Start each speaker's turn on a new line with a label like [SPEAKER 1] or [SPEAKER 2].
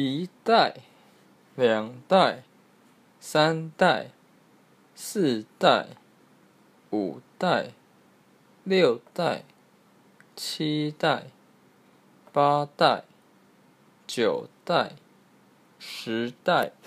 [SPEAKER 1] 一代两代三代四代五代六代七代八代九代十代。